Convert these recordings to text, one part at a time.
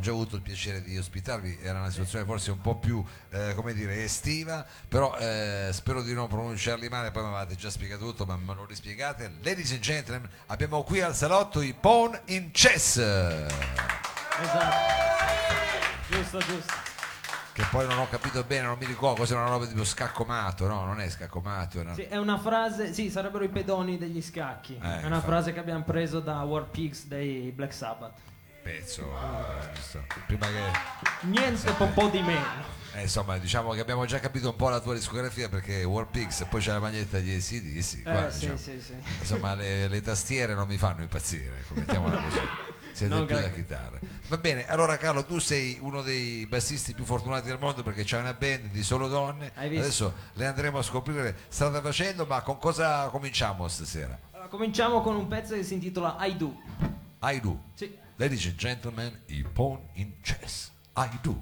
ho già avuto il piacere di ospitarvi, era una situazione forse un po' più, eh, come dire, estiva, però eh, spero di non pronunciarli male, poi mi avete già spiegato tutto, ma me lo rispiegate. Ladies and gentlemen, abbiamo qui al salotto i Pawn in Chess, Esatto. Giusto, giusto. che poi non ho capito bene, non mi ricordo, cos'è una roba tipo scaccomato, no, non è scaccomato, no. Sì, è una frase, sì, sarebbero i pedoni degli scacchi. Eh, è una infatti. frase che abbiamo preso da War Pigs dei Black Sabbath. Pezzo, eh, prima che... Niente po', po' di meno. Eh, insomma, diciamo che abbiamo già capito un po' la tua discografia perché War Pigs e poi c'è la maglietta di ACDC. qua, Eh, sì, diciamo. sì, sì. Insomma, le, le tastiere non mi fanno impazzire, mettiamola così. Siete Non più granché. chitarra. Va bene, allora Carlo, tu sei uno dei bassisti più fortunati del mondo perché c'hai una band di solo donne. Adesso le andremo a scoprire strada facendo, ma con cosa cominciamo stasera? Allora, cominciamo con un pezzo che si intitola I Do. I do. Sì. Ladies and gentlemen, i pawn in chess. I do.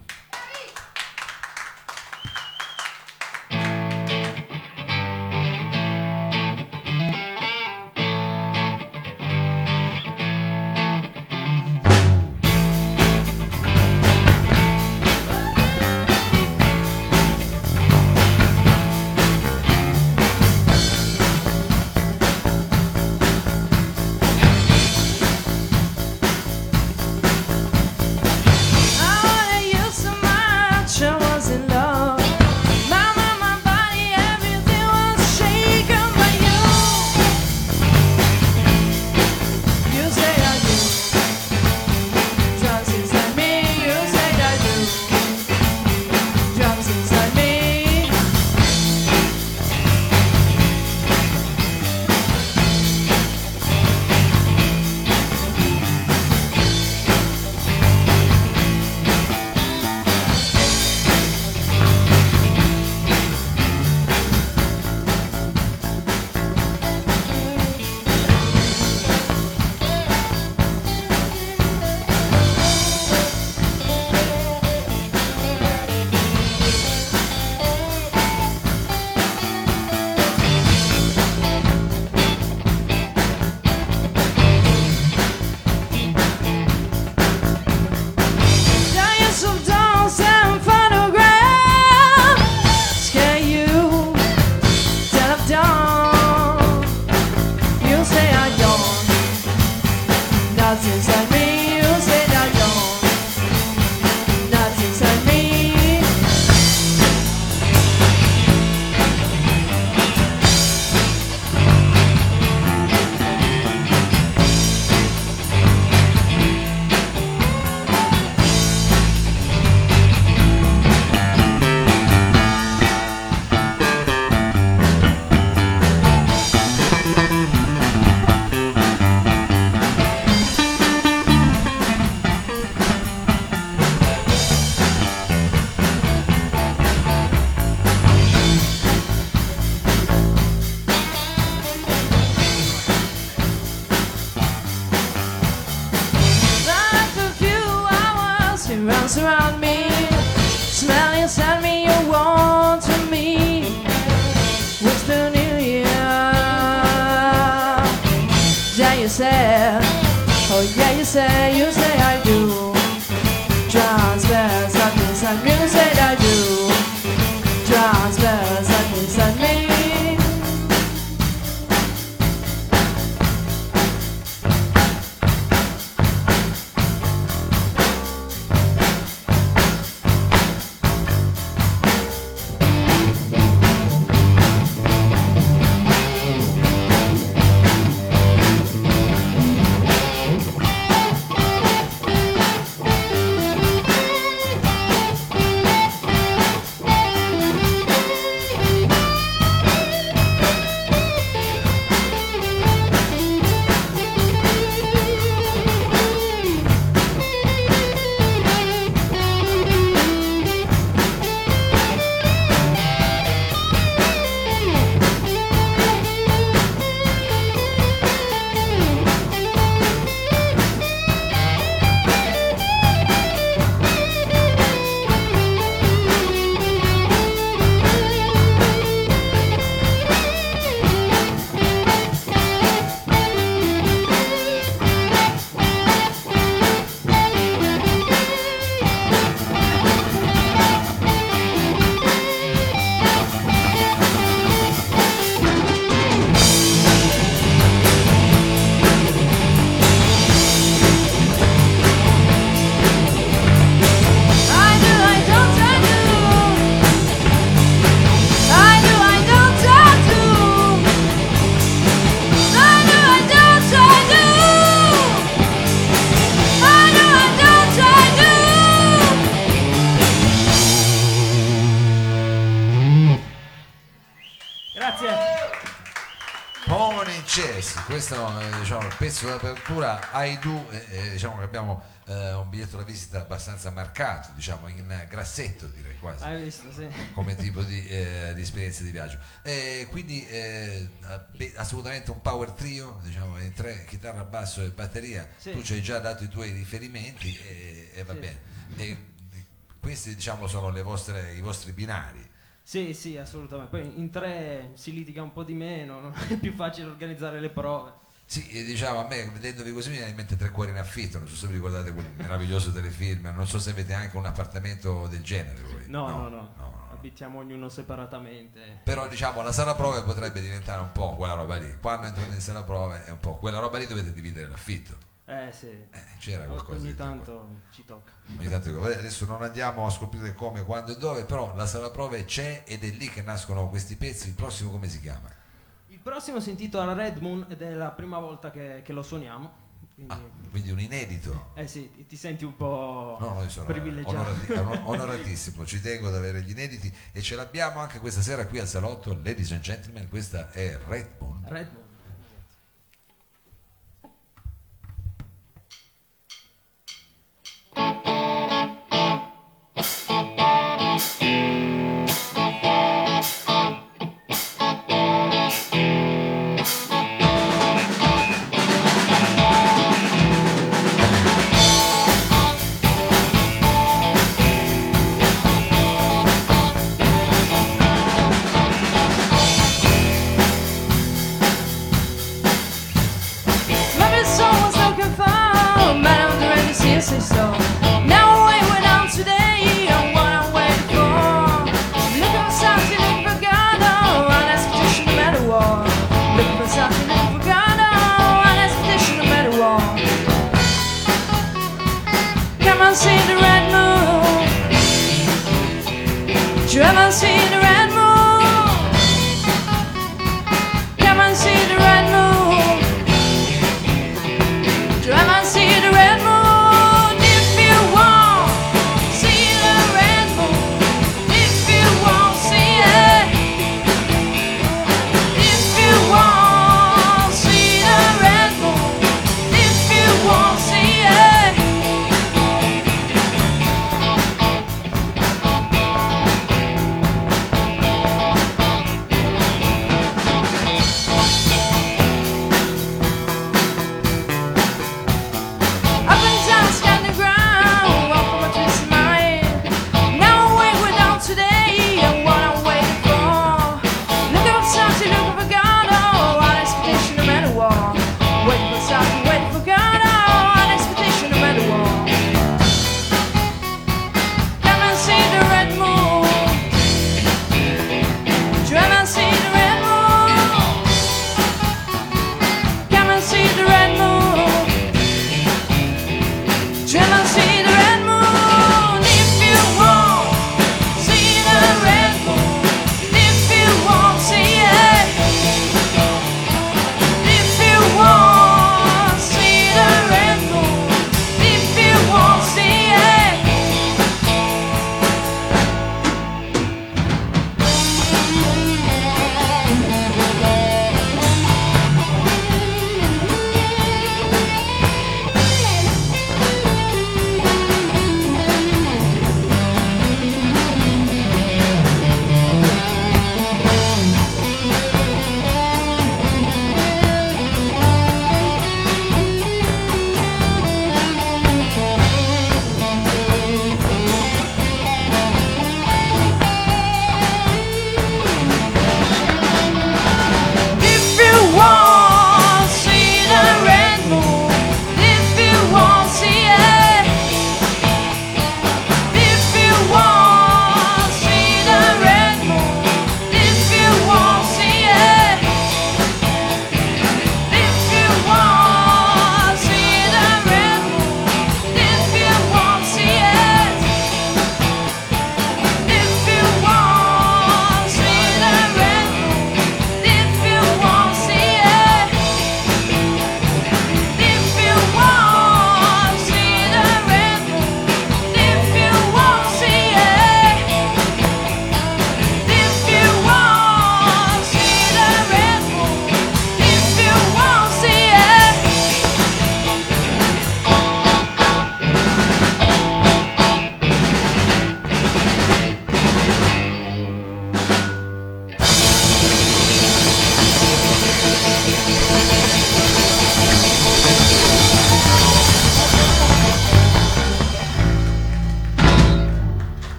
Yes, questo è diciamo, il pezzo d'apertura I Do, eh, eh, diciamo che abbiamo eh, un biglietto da visita abbastanza marcato, diciamo in grassetto direi quasi Hai visto, sì. come tipo di, eh, di esperienza di viaggio. Quindi eh, beh, assolutamente un power trio, diciamo in tre, chitarra, basso e batteria. Sì. Tu ci hai già dato i tuoi riferimenti e, e va Sì. bene. E questi diciamo sono le vostre, i vostri binari. Sì, sì, assolutamente. Poi in tre si litiga un po' di meno, no? è più facile organizzare le prove. Sì, diciamo a me vedendovi così mi viene in mente Tre Cuori in affitto, non so se vi ricordate quel meraviglioso telefilm, non so se avete anche un appartamento del genere voi. No, no, no. no, no. Abitiamo ognuno separatamente. Però diciamo la sala prove potrebbe diventare un po' quella roba lì. Quando entrate in sala prove è un po' quella roba lì dovete dividere l'affitto. Eh sì. Eh, c'era qualcosa Ogni tanto ci tocca. Ogni tanto dico, "Vabbè, adesso non andiamo a scoprire come, quando e dove, però la sala prove c'è ed è lì che nascono questi pezzi. Il prossimo come si chiama? Il prossimo si intitola Red Moon ed è la prima volta che, che lo suoniamo. Quindi, Ah, quindi un inedito. eh sì, ti, ti senti un po' No, no, sono privilegiato. onorati- onor- onoratissimo, ci tengo ad avere gli inediti e ce l'abbiamo anche questa sera qui al salotto, ladies and gentlemen, questa è Red Moon. Red Moon.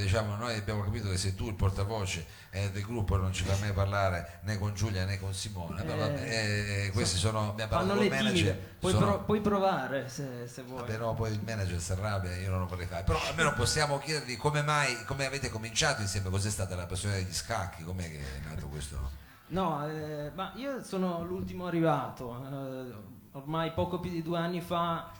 Diciamo, noi abbiamo capito che sei tu il portavoce eh, del gruppo, non ci fai mai parlare né con Giulia né con Simone, però Eh, vabbè, eh, questi sono, abbiamo parlato con il manager. Puoi, sono- pro- puoi provare se, se vuoi. Vabbè, no, poi il manager si arrabbia, io non lo vorrei fare. Però almeno possiamo chiedergli come mai, come avete cominciato insieme, cos'è stata la passione degli scacchi, com'è che è nato questo? No, eh, ma io sono l'ultimo arrivato, eh, ormai poco più di due anni fa,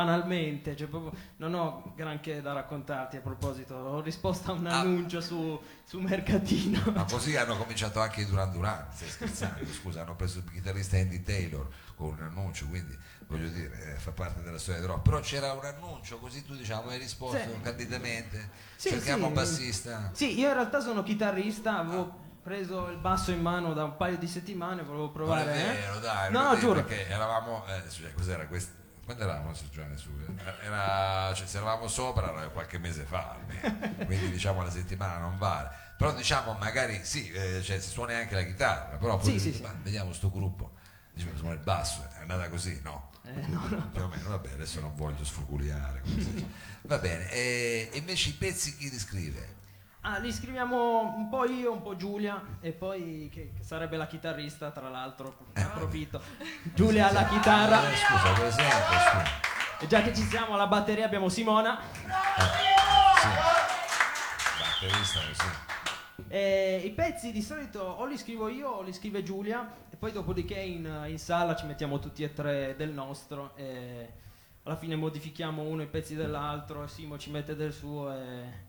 banalmente, cioè proprio, non ho granché da raccontarti a proposito, ho risposto a un Ah. annuncio su, su Mercatino. Ma così hanno cominciato anche i Duran Duran, stai scherzando, scusa, hanno preso il chitarrista Andy Taylor con un annuncio, quindi voglio dire, eh, fa parte della storia del rock. Però c'era un annuncio, così tu diciamo hai risposto Sì. candidamente, Sì, cerchiamo sì. un bassista. Sì, io in realtà sono chitarrista, avevo preso il basso in mano da un paio di settimane, volevo Non provare. è eh. vero, dai, No, non vero, giuro. perché eravamo, eh, cioè, cos'era questo? Quando eravamo su Giovanni su? Era, cioè, se eravamo sopra era qualche mese fa, quindi diciamo la settimana non vale. Però diciamo magari sì, eh, cioè, si suona anche la chitarra, però poi Sì, sì, dici, sì. "Ma vediamo sto gruppo, dice suona il basso, è andata così, no? Eh, no, no. Più o meno, vabbè, adesso non voglio dice. Va bene, e e invece i pezzi chi li scrive? Ah, li scriviamo un po' io, un po' Giulia e poi che, che sarebbe la chitarrista, tra l'altro, ne approfitto. Giulia alla chitarra Eh, scusa, per esempio, scusa. e già che ci siamo alla batteria abbiamo Simona. Sì. Batterista, sì. E I pezzi di solito o li scrivo io o li scrive Giulia e poi dopodiché in, in sala ci mettiamo tutti e tre del nostro e alla fine modifichiamo uno i pezzi dell'altro e Simo ci mette del suo e,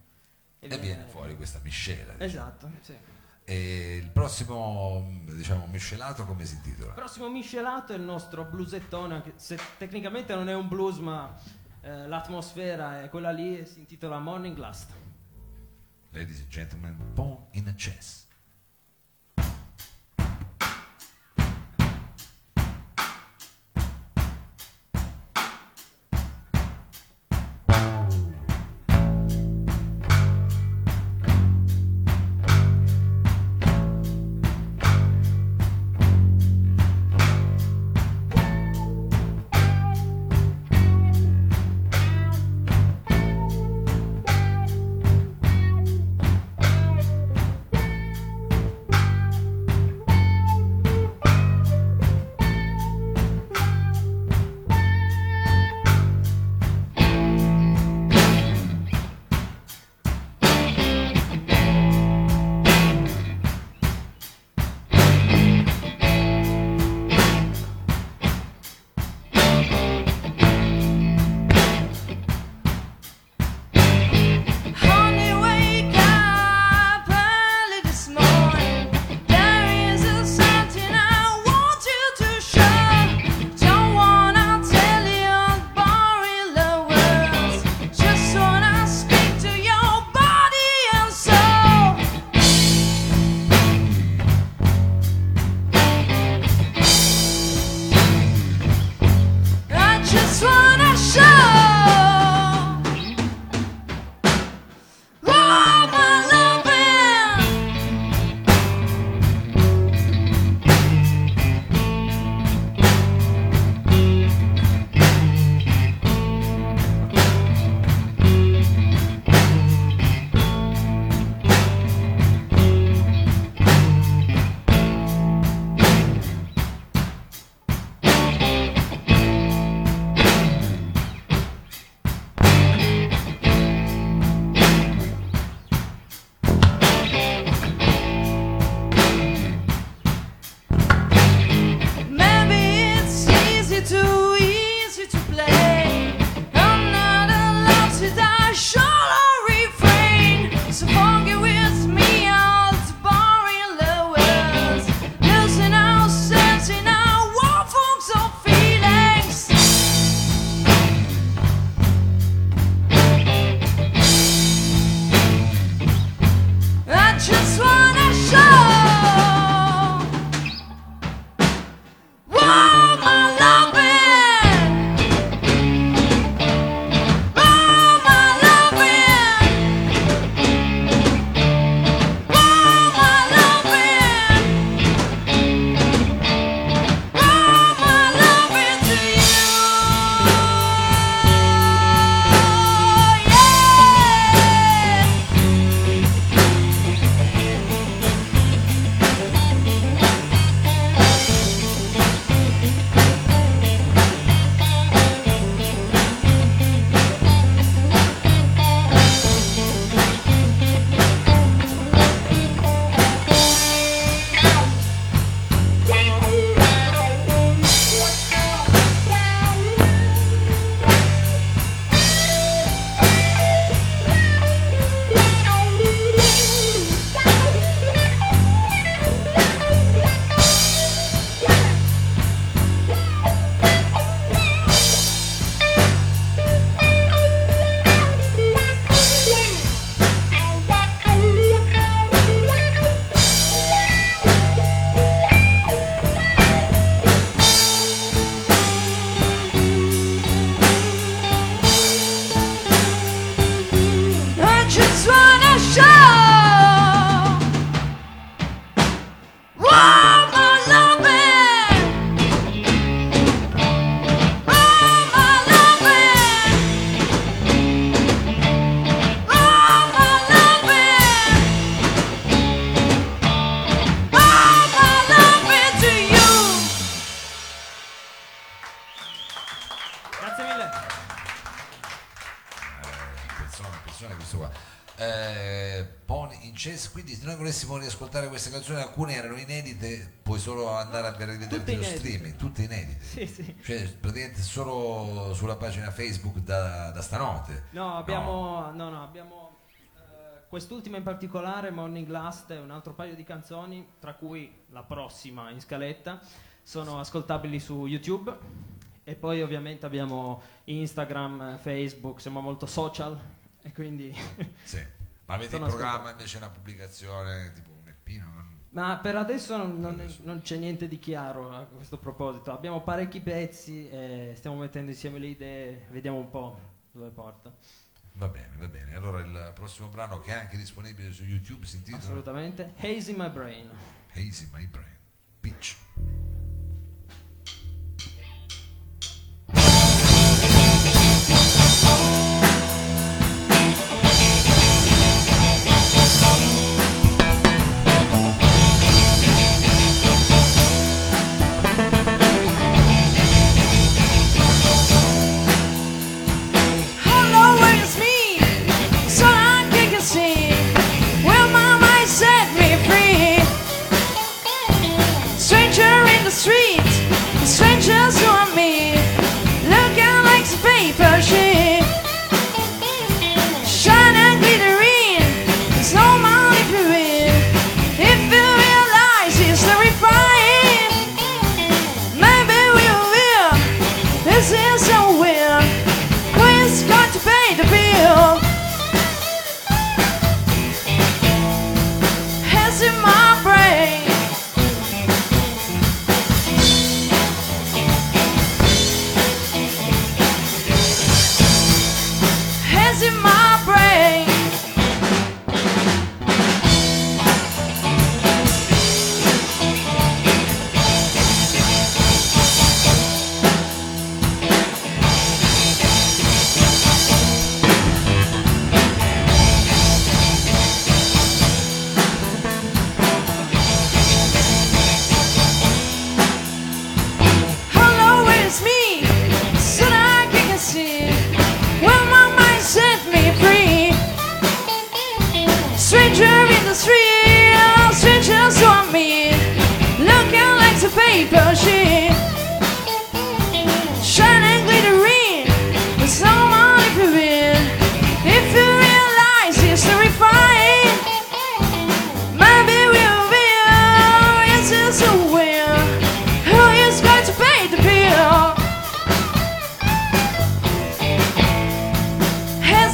E viene fuori questa miscela. diciamo. Esatto, sì. E il prossimo, diciamo, miscelato come si intitola? Il prossimo miscelato è il nostro bluesettone, anche se tecnicamente non è un blues, ma eh, l'atmosfera è quella lì e si intitola Morning Last. Ladies and gentlemen, Born in a Chess. Riascoltare queste canzoni, alcune erano inedite, puoi solo andare a Tutte lo streaming, tutte inedite. Sì, sì. Cioè, praticamente solo sulla pagina Facebook da, da stanotte. No, abbiamo, no, no, abbiamo eh, quest'ultima in particolare, Morning Last, e un altro paio di canzoni, tra cui la prossima in scaletta, sono ascoltabili su YouTube. E poi ovviamente abbiamo Instagram, Facebook, siamo molto social e quindi... Sì. Ma avete in programma invece una pubblicazione tipo un EP? no? Ma per adesso non, non- non c'è niente di chiaro a questo proposito. Abbiamo parecchi pezzi e stiamo mettendo insieme le idee, vediamo un po' dove porta. Va bene, va bene. Allora il prossimo brano che è anche disponibile su YouTube si intitola Assolutamente. Haze in my brain. Hazy My Brain. Pitch.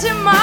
demais.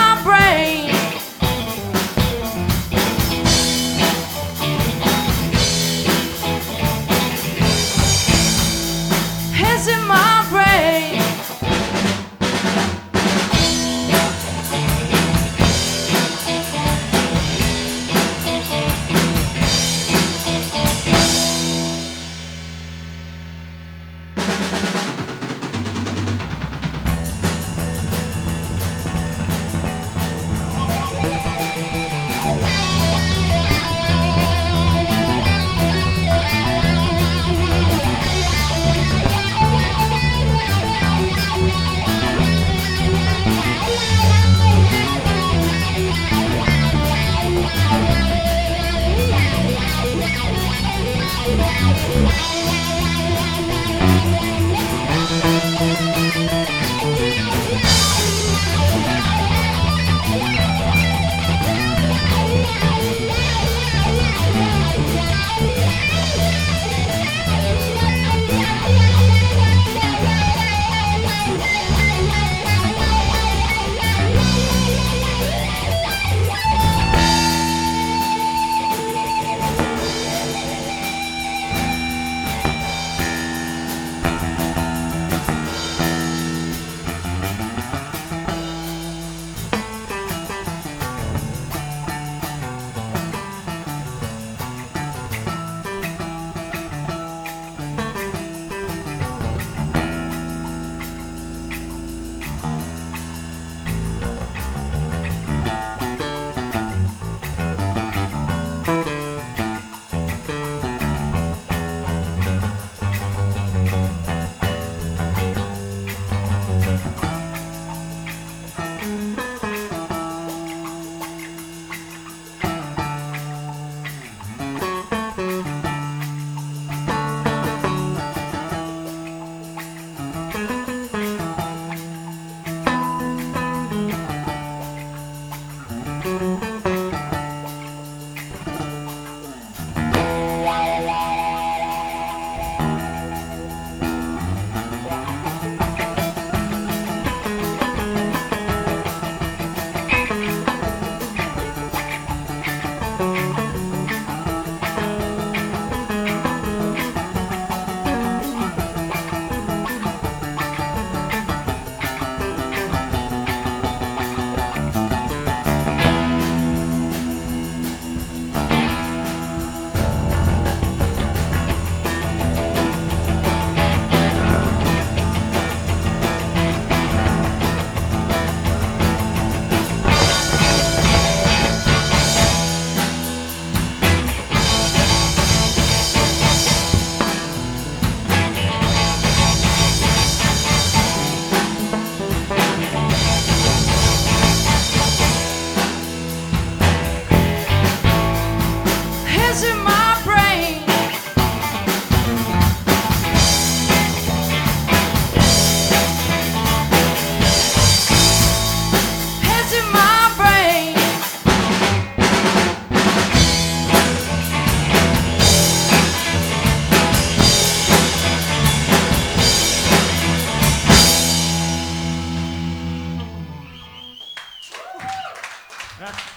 Grazie.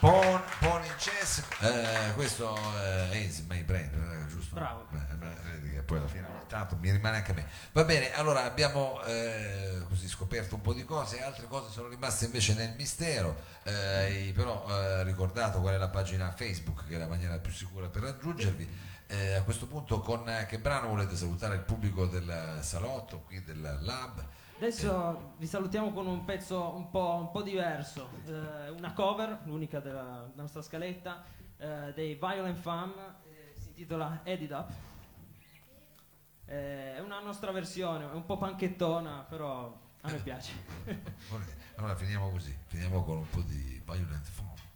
Pon, pon in chess, eh, questo eh, is my brand, giusto? Bravo. Eh, Beh, poi alla fine tanto, mi rimane anche a me. Va bene, allora abbiamo eh, così scoperto un po' di cose, altre cose sono rimaste invece nel mistero, eh, però eh, ricordato qual è la pagina Facebook che è la maniera più sicura per raggiungervi. Eh, a questo punto con eh, che brano volete salutare il pubblico del salotto, qui del lab? Adesso vi salutiamo con un pezzo un po', un po diverso, eh, una cover, l'unica della nostra scaletta, eh, dei Violent Fam, eh, si intitola Edit Up. Eh, è una nostra versione, è un po' panchettona, però a me piace. allora finiamo così, finiamo con un po' di Violent Fam.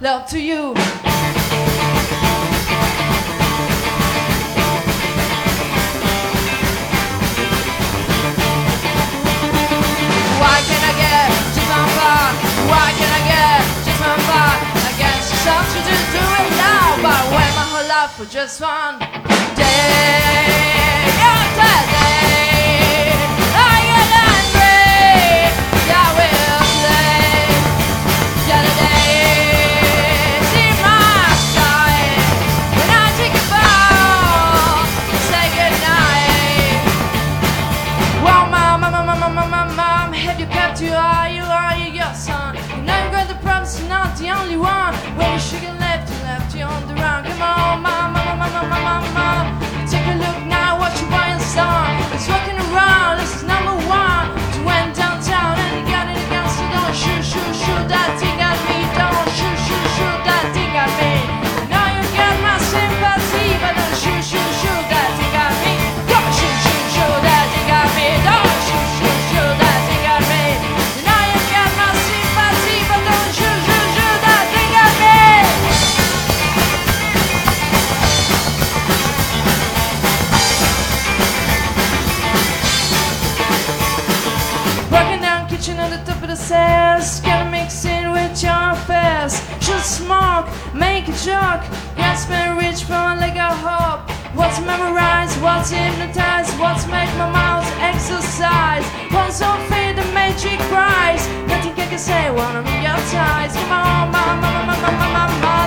love to you. Why can I get just one far? Why can I get just one far? I guess it's up to just do it now, but I wait my whole life for just one day. the only one. When you should have left, you left you on the run. Come on, mama, mama, mama, mama, mama. say one of your ties. Come on, mama, mama, mama, mama.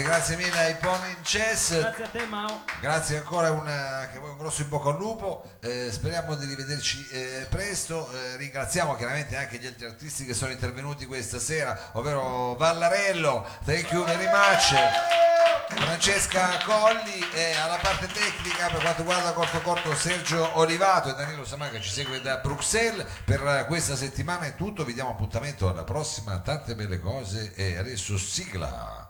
Grazie, grazie mille ai Pony in Chess. Grazie a te Mao. Grazie ancora un, anche voi un grosso in bocca al lupo, Eh, speriamo di rivederci eh, presto, Eh, ringraziamo chiaramente anche gli altri artisti che sono intervenuti questa sera, ovvero Vallarello, thank you very much, Francesca Colli e alla parte tecnica per quanto riguarda Corto Corto Sergio Olivato e Danilo che ci segue da Bruxelles per questa settimana è tutto, vi diamo appuntamento alla prossima, tante belle cose e adesso sigla.